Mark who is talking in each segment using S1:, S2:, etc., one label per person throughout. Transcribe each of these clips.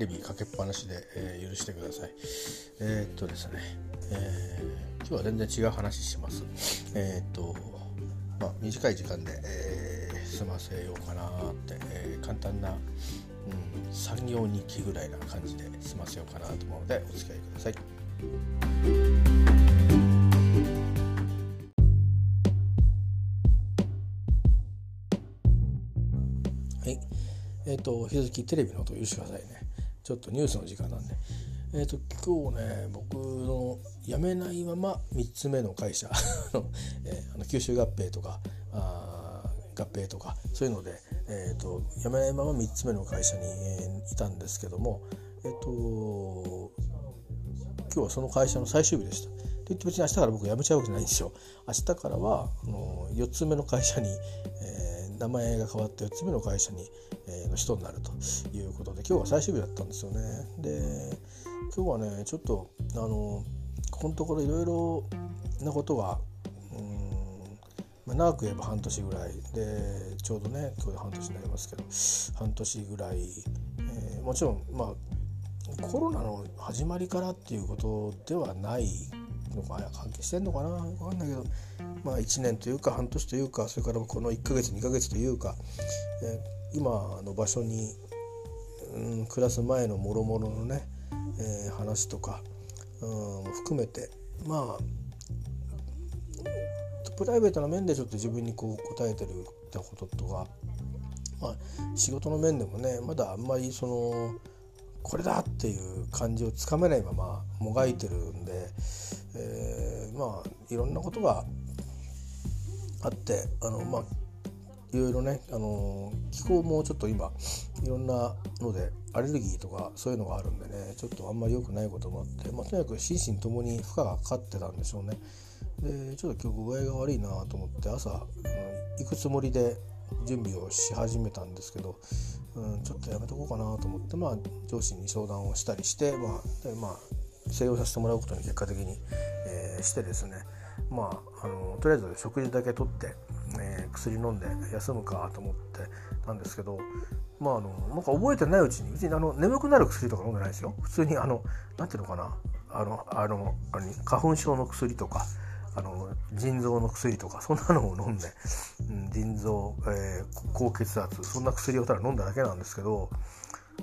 S1: レビかけっぱなしで、えー、許してください。えー、っとですね、えー、今日は全然違う話します。えっとまあ短い時間で、え済ませようかなって、え簡単な、うん、産業日記ぐらいな感じで済ませようかなと思うのでお付き合いください。えっ、ー、と引き続きテレビの音許してくださいね。ちょっとニュースの時間なんでえっ、ー、と今日ね僕の辞めないまま3つ目の会社 えー、あの九州合併とかあ合併とかそういうので、えーと、辞めないまま3つ目の会社に、えー、いたんですけどもえっ、と今日はその会社の最終日でした。と言って別に明日から僕辞めちゃうわけじゃないんですよ。明日からはあの4つ目の会社に、えー、名前が変わって4つ目の会社に、の人になるということで今日は最終日だったんですよね。で今日はねちょっとあのここのところいろいろなことがまあ、長く言えば半年ぐらいでちょうどね今日で半年になりますけど半年ぐらい、えー、もちろんまあコロナの始まりからっていうことではないのか関係してんのかな分かんないけどまあ1年というか半年というかそれからこの1ヶ月2ヶ月というか、えー今の場所に、うん、暮らす前のもろもろのね、えー、話とか、うん、含めてまあプライベートな面でちょっと自分にこう答えてるってこととか、まあ、仕事の面でもねまだあんまりそのこれだっていう感じをつかめないままもがいてるんで、えー、まあいろんなことがあってあのまあいろいろね、あの気候もちょっと今いろんなのでアレルギーとかそういうのがあるんでねちょっとあんまり良くないこともあって、まあ、とにかく心身ともに負荷がかかってたんでしょうね。でちょっと今日具合が悪いなと思って朝、うん、行くつもりで準備をし始めたんですけど、うん、ちょっとやめとこうかなと思って、まあ、上司に相談をしたりして、まあでまあ、静養させてもらうことに結果的に、えー、してですねまあ、あのとりあえず食事だけとって、えー、薬飲んで休むかと思ってたんですけどまああのなんか覚えてないうちに別にあの眠くなる薬とか飲んでないですよ。普通にあのなんていうのかな。あのあの花粉症の薬とかあの腎臓の薬とかそんなのを飲んで、うん、腎臓、えー、高血圧そんな薬をただ飲んだだけなんですけど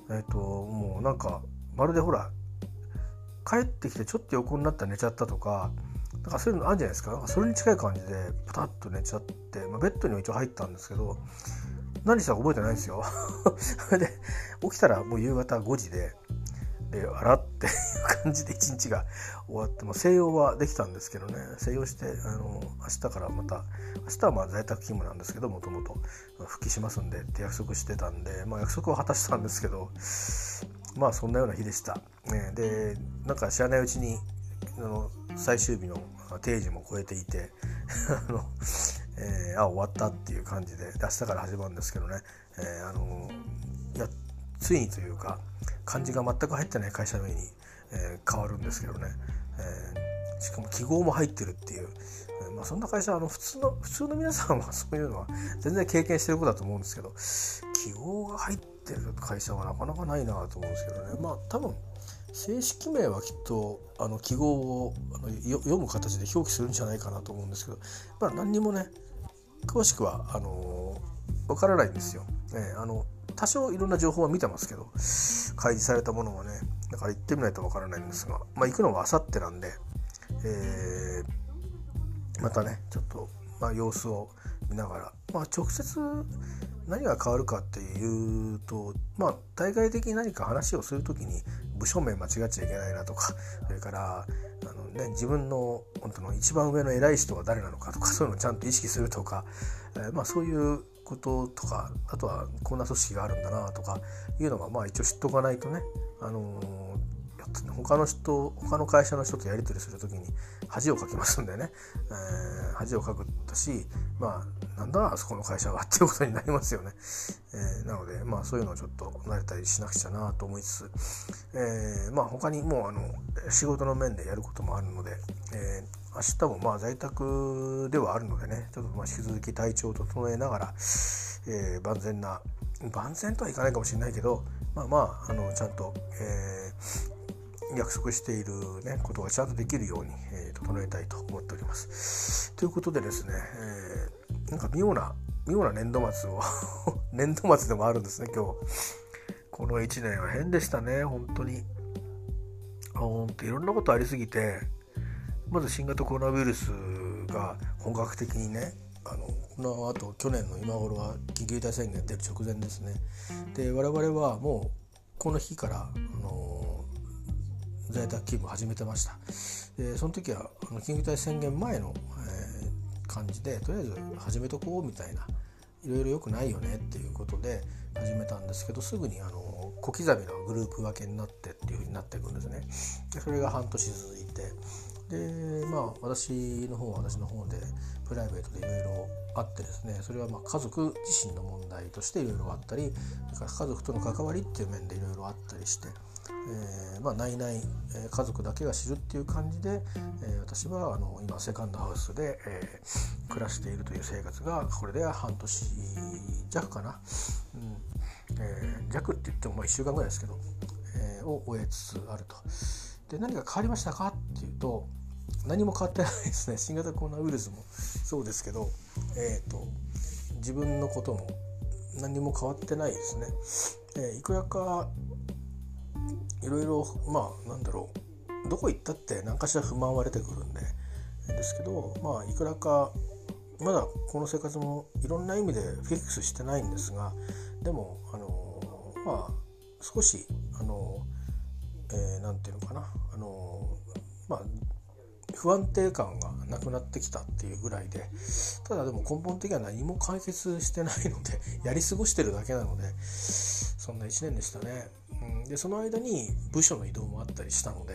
S1: えっ、ー、ともうなんかまるでほら帰ってきてちょっと横になったら寝ちゃったとかなんかそういうのあるじゃないですか。それに近い感じでパタッと寝ちゃって、まあ、ベッドには一応入ったんですけど何したか覚えてないんですよ。で起きたらもう夕方5時でであらっていう感じで一日が終わっても静養はできたんですけどね。静養してあの明日からまた明日はまあ在宅勤務なんですけどもともと復帰しますんでって約束してたんで、まあ、約束は果たしたんですけどまあそんなような日でした。ね、でなんか知らないうちにあの最終日の定時も超えていて あの、えー、あ終わったっていう感じで明日から始まるんですけどね、えー、あのやついにというか漢字が全く入ってない会社名に、えー、変わるんですけどね、えー、しかも記号も入ってるっていう、えー、まあ、そんな会社あの普通の普通の皆さんは そういうのは全然経験してることだと思うんですけど記号が入ってる会社はなかなかないなと思うんですけどね。まあ多分正式名はきっとあの記号をあの読む形で表記するんじゃないかなと思うんですけど、まあ、何にもね詳しくはあのわからないんですよ。ね、あの多少いろんな情報は見てますけど開示されたものはねだから行ってみないとわからないんですが、まあ、行くのはあさってなんで、えー、またねちょっと、まあ、様子を見ながら、まあ、直接何が変わるかっていうとまあ対外的に何か話をする時に部署名間違っちゃいけないなとかそれからあの、ね、自分の本当の一番上の偉い人は誰なのかとかそういうのをちゃんと意識するとか、えー、まあ、そういうこととかあとはこんな組織があるんだなとかいうのがまあ一応知っとかないとね、あの他の人他の会社の人とやり取りする時に恥をかきますんでね、えー、恥をかくったしまあなんだあそこの会社はっていうことになりますよね、えー、なのでまあそういうのをちょっと慣れたりしなくちゃなと思いつつ、えー、まあ他にもうあの仕事の面でやることもあるので、えー、明日もまあ在宅ではあるのでねちょっとまあ引き続き体調を整えながら、え、万全な万全とはいかないかもしれないけどまあまああのちゃんと、えー、約束している、ね、ことがちゃんとできるように、えー、整えたいと思っております。ということでですね、えー、なんか妙な妙な年度末を 年度末でもあるんですね今日。この1年は変でしたね本当に。ほんといろんなことありすぎてまず新型コロナウイルスが本格的にねあのこのあと去年の今頃は緊急事態宣言出る直前ですねで我々はもうこの日からあの在宅勤務始めてました。でその時はあの緊急事態宣言前の、えー、感じでとりあえず始めとこうみたいないろいろ良くないよねっていうことで始めたんですけどすぐにあの小刻みなグループ分けになってっていうふうになっていくんですね。でそれが半年続いてでまあ私の方は私の方でプライベートでいろいろあってですねそれはま家族自身の問題としていろいろあったりそれから家族との関わりっていう面でいろいろあったりして、えー、まあ内々、家族だけが知るっていう感じで、えー、私はあの今セカンドハウスで、えー、暮らしているという生活がこれで半年弱かな、うんえー、弱って言ってもまあ1週間ぐらいですけど、えー、を終えつつあると。で何か変わりましたか？っていうと何も変わってないですね。新型コロナウイルスも。そうですけど、えーと、自分のことも何も変わってないですね。えー、いくらかいろいろまあなんだろう。どこ行ったって何かしら不満は出てくるんでですけどまあいくらかまだこの生活もいろんな意味でフィックスしてないんですがでもあのまあ少しあのえー、て言うのかなあのまあ不安定感がなくなってきたっていうぐらいでただでも根本的には何も解決してないので やり過ごしてるだけなのでそんな1年でしたね。うん、でその間に部署の移動もあったりしたので、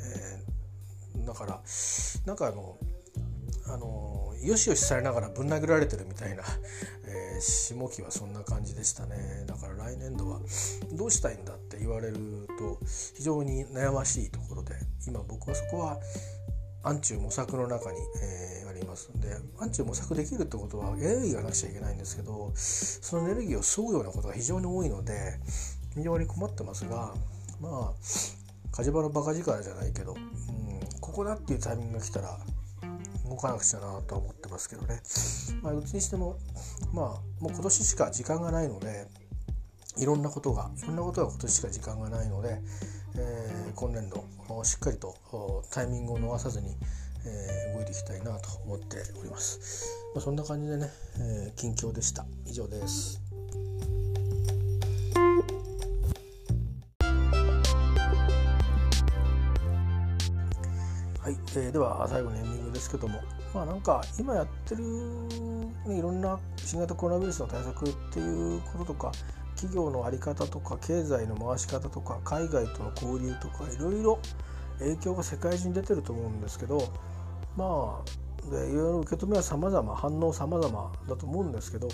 S1: えー、だからなんかあのあのよしよしされながらぶん殴られてるみたいな、えー、下期はそんな感じでしたね。だから来年度はどうしたいんだって言われると非常に悩ましいところで今僕はそこは暗中模索の中に、えー、ありますんで暗中模索できるってことはエネルギーがなくちゃいけないんですけどそのエネルギーを削ぐようなことが非常に多いので非常に困ってますがまあ火事場のバカ力じゃないけど、うん、ここだっていうタイミングが来たら動かなくちゃなとは思ってますけどね、まあ、どっちにしてもまあもう今年しか時間がないのでいろんなことがいろんなことが今年しか時間がないので、えー、今年度しっかりとタイミングを逃さずに、えー、動いていきたいなと思っております。まあ、そんな感じでね、えー、近況でした。以上です。えー、では最後のエンディングですけども。まあなんか今やってる、ね、いろんな新型コロナウイルスの対策っていうこととか企業の在り方とか経済の回し方とか海外との交流とかいろいろ影響が世界中に出てると思うんですけどまあでいろいろ受け止めは様々反応様々だと思うんですけど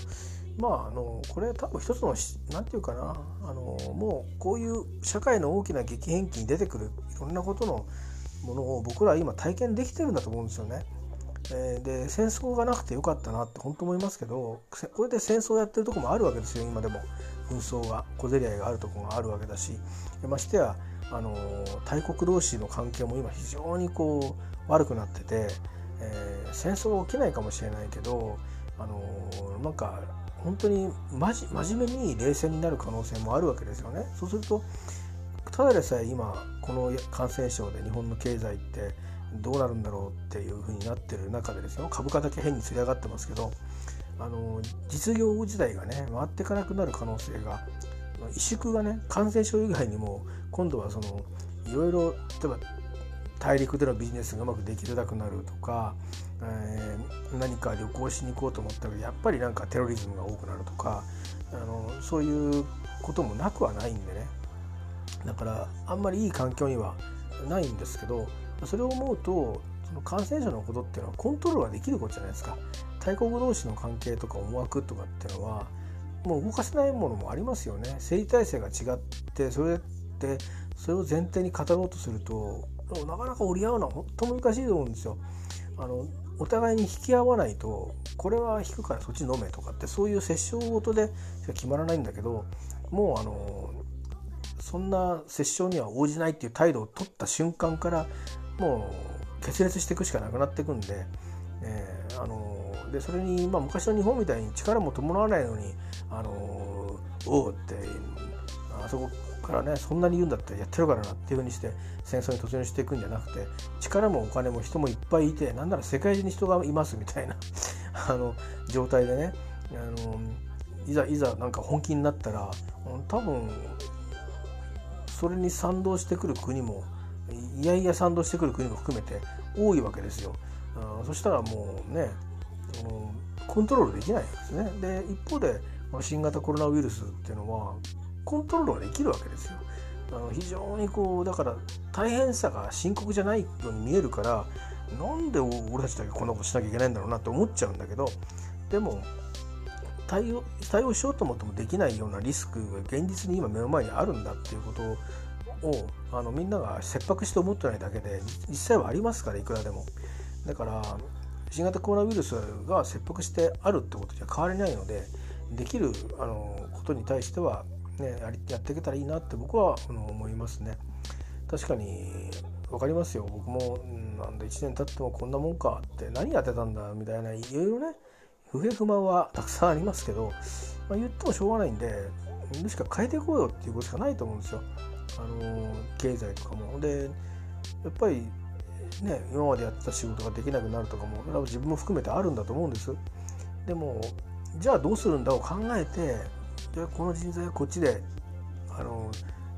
S1: まああのこれ多分一つの何て言うかなあのもうこういう社会の大きな激変期に出てくるいろんなことのものを僕らは今体験できてるんだと思うんですよね。えー、で戦争がなくてよかったなって本当思いますけどこれで戦争やってるとこもあるわけですよ今でも紛争が小競り合いがあるとこがあるわけだしましてやあの大国同士の関係も今非常にこう悪くなってて、えー、戦争が起きないかもしれないけどあのなんか本当に真面目に冷戦になる可能性もあるわけですよね。そうするとただでさえ今この感染症で日本の経済ってどうなるんだろうっていうふうになってる中でですよ。株価だけ変につり上がってますけどあの実業自体がね回っていかなくなる可能性が萎縮がね感染症以外にも今度はそのいろいろ例えば大陸でのビジネスがうまくできづらくなるとか、えー、何か旅行しに行こうと思ったらやっぱりなんかテロリズムが多くなるとかあのそういうこともなくはないんでね。だからあんまりいい環境にはないんですけどそれを思うとその感染者のことっていうのはコントロールができることじゃないですか。大国同士の関係とか思惑とかっていうのはもう動かせないものもありますよね。政治体制が違ってそれってそれを前提に語ろうとするとなかなか折り合うのは本当難しいと思うんですよ。あのお互いに引き合わないとこれは引くからそっち飲めとかってそういう折衝ごとでしか決まらないんだけどもうあのそんな折衝には応じないっていう態度を取った瞬間からもう決裂していくしかなくなっていくんで、えー、あのでそれに、まあ、昔の日本みたいに力も伴わないのに「あのおう」ってあそこからねそんなに言うんだったらやってるからなっていうふうにして戦争に突入していくんじゃなくて力もお金も人もいっぱいいてなんなら世界中に人がいますみたいな あの状態でねあのいざいざなんか本気になったら多分それに賛同してくる国もいやいや賛同してくる国も含めて多いわけですよ。そしたらもうねうんコントロールできないですね。で一方で新型コロナウイルスっていうのはコントロールができるわけですよ。あの非常にこうだから大変さが深刻じゃないように見えるからなんで俺たちだけこんなことしなきゃいけないんだろうなって思っちゃうんだけどでも対応対応しようと思ってもできないようなリスクが現実に今目の前にあるんだっていうことをあのみんなが切迫して思ってないだけで実際はありますからいくらでも。だから新型コロナウイルスが切迫してあるってことじゃ変わりないのでできるあのことに対してはね、やりやっていけたらいいなって僕は思いますね。確かに分かりますよ僕もなんで1年経ってもこんなもんかって何やってたんだみたいないろいろね不平不満はたくさんありますけど、まあ、言ってもしょうがないんでむしか変えていこうよっていうことしかないと思うんですよ。あの経済とかも。でやっぱりね今までやってた仕事ができなくなるとかも自分も含めてあるんだと思うんです。でもじゃあどうするんだを考えてでこの人材はこっちであの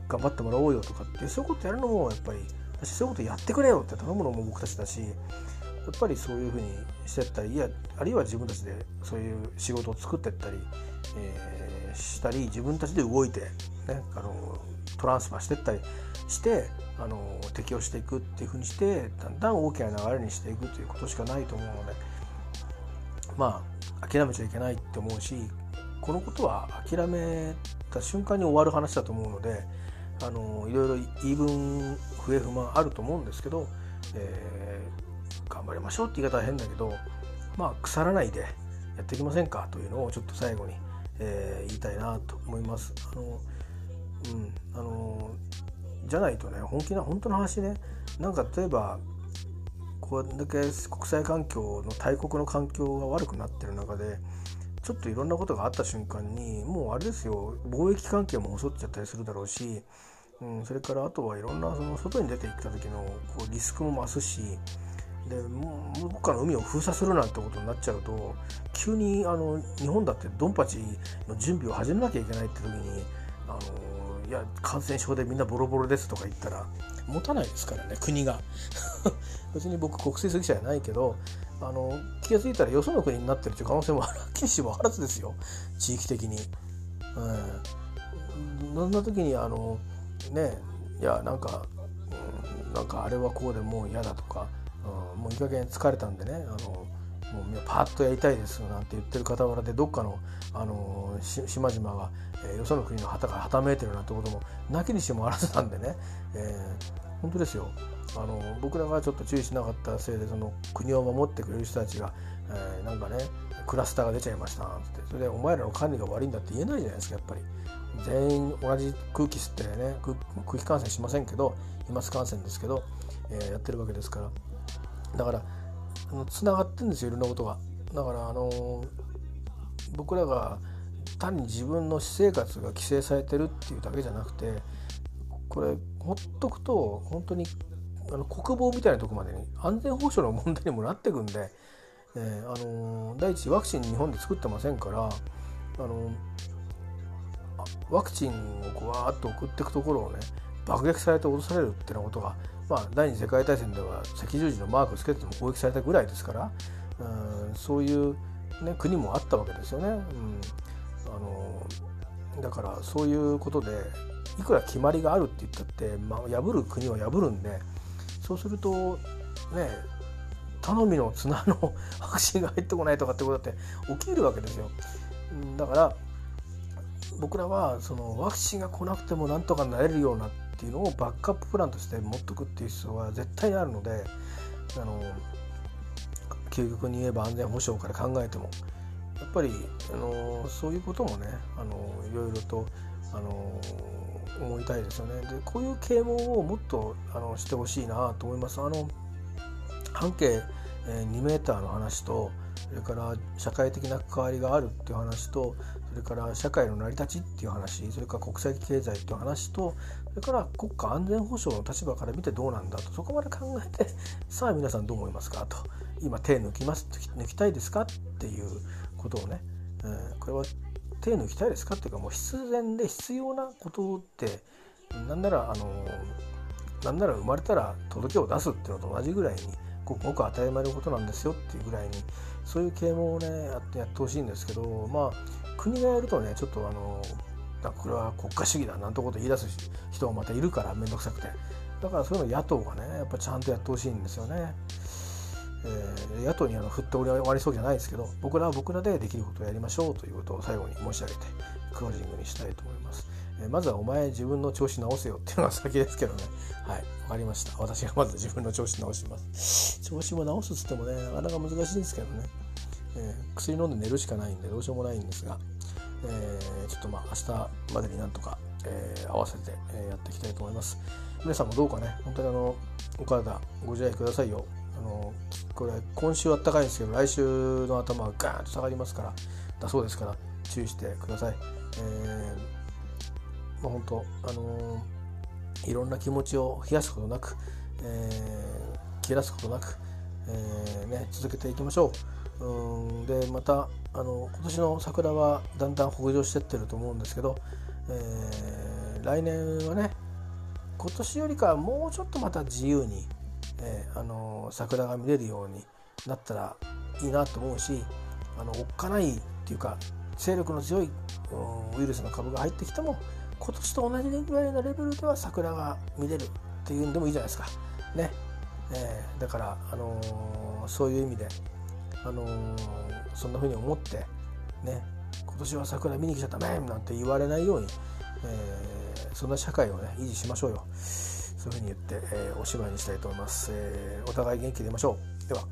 S1: 頑張ってもらおうよとかってそういうことやるのもやっぱり私そういうことやってくれよって頼むのも僕たちだしやっぱりそういうふうにしてったりいやあるいは自分たちでそういう仕事を作ってったり、えー、したり自分たちで動いて、ね、あのトランスファーしてったりしてあの適応していくっていうふうにしてだんだん大きな流れにしていくということしかないと思うのでまあ諦めちゃいけないって思うしこのことは諦めた瞬間に終わる話だと思うのであのいろいろ言い分不平不満あると思うんですけど、えー、頑張りましょうって言い方は変だけどまあ腐らないでやっていきませんかというのをちょっと最後に、えー、言いたいなと思います。あのうんあのじゃないとね本気な本当の話ねなんか例えばこれだけ国際環境の大国の環境が悪くなってる中でちょっといろんなことがあった瞬間にもうあれですよ貿易関係も襲っちゃったりするだろうし、うん、それからあとはいろんなその外に出ていった時のこうリスクも増すしでもう僕から海を封鎖するなんてことになっちゃうと急にあの日本だってドンパチの準備を始めなきゃいけないって時にあのいや感染症でみんなボロボロですとか言ったら持たないですからね国が。別に僕国政主義者じゃないけどあの気が付いたらよその国になってるという可能性もあるきりしもあらずですよ。地域的に。うん、そんな時にあのねいやなんか、うん、なんかあれはこうでもう嫌だとか、もういい加減疲れたんでねあのもうパッとやりたいですなんて言ってる傍らでどっかの、あの島々が、えー、よその国の旗がはためいてるなんてこともなきにしもあらずなんでね、えー、本当ですよ。あの僕らがちょっと注意しなかったせいでその国を守ってくれる人たちが、えー、なんかねクラスターが出ちゃいましたって。それでお前らの管理が悪いんだって言えないじゃないですかやっぱり。全員同じ空気吸ってね空気感染しませんけど飛沫感染ですけど、えー、やってるわけですから。だからつながってんですよいろんなことが。だからあの、僕らが単に自分の私生活が規制されてるっていうだけじゃなくてこれほっとくと本当にあの国防みたいなとこまでに安全保障の問題にもなってくんで、えー、あの第一ワクチン日本で作ってませんからあのワクチンをこうわーっと送っていくところをね爆撃されて脅されるっていうようなことが、まあ、第二次世界大戦では赤十字のマークをつけても攻撃されたぐらいですからうんそういう、ね、国もあったわけですよね。うん、あのだからそういうことでいくら決まりがあるって言ったって、まあ、破る国は破るんでそうするとね頼みの綱のワクチンが入ってこないとかってことだって起きるわけですよ。だから僕らはそのワクチンが来なくてもなんとかなれるようなっていうのをバックアッププランとして持っとくっていう必要は絶対にあるのであの究極に言えば安全保障から考えてもやっぱり、あのそういうこともね、あのいろいろと、あの思いたいですよね。でこういう啓蒙をもっとあのしてほしいなと思います。あの半径2メーターの話とそれから社会的な関わりがあるっていう話とそれから社会の成り立ちっていう話それから国際経済っていう話とそれから国家安全保障の立場から見てどうなんだとそこまで考えて さあ皆さんどう思いますかと。今手抜きます抜きたいですかっていうことをね、うん、これは手抜きたいですかっていうかもう必然で必要なことってなんならあのなんなら生まれたら届けを出すっていうのと同じぐらいにごく当たり前のことなんですよっていうぐらいにそういう啓蒙をねやってやってほしいんですけどまあ国がやるとねちょっとあのこれは国家主義だなんてこと言い出す人がまたいるから面倒くさくてだからそういうの野党がねやっぱちゃんとやってほしいんですよね。えー、野党にあの振って終わりそうじゃないですけど僕らは僕らでできることをやりましょうということを最後に申し上げてクロージングにしたいと思います。え、まずはお前自分の調子直せよっていうのが先ですけどね。はい分かりました。私がまず自分の調子直します。調子も直すっつってもねなかなか難しいんですけどね、えー、薬飲んで寝るしかないんでどうしようもないんですが、えーちょっとまあ明日までになんとか、え合わせて、えやっていきたいと思います。皆さんもどうかね本当にあのお体ご自愛くださいよ。あのこれ今週あったかいんですけど来週の頭はガーンと下がりますからだそうですから。注意してください。えー、まあ、本当あのー、いろんな気持ちを冷やすことなく、えー、切らすことなく、えーね、続けていきましょう。うんでまたあの今年の桜はだんだん北上してってると思うんですけど、え来年はね今年よりかはもうちょっとまた自由にえー、あの桜が見れるようになったらいいなと思うしあのおっかないっていうか勢力の強い、ウイルスの株が入ってきても今年と同じぐらいのレベルでは桜が見れるっていうんでもいいじゃないですか。ね。えー、だから、あのー、そういう意味で、あのー、そんな風に思ってね。今年は桜見に来ちゃったねなんて言われないように、えそんな社会をね維持しましょうよ。そういうふうに言って、えー、おしまいにしたいと思います、えー、お互い元気でいましょう。では。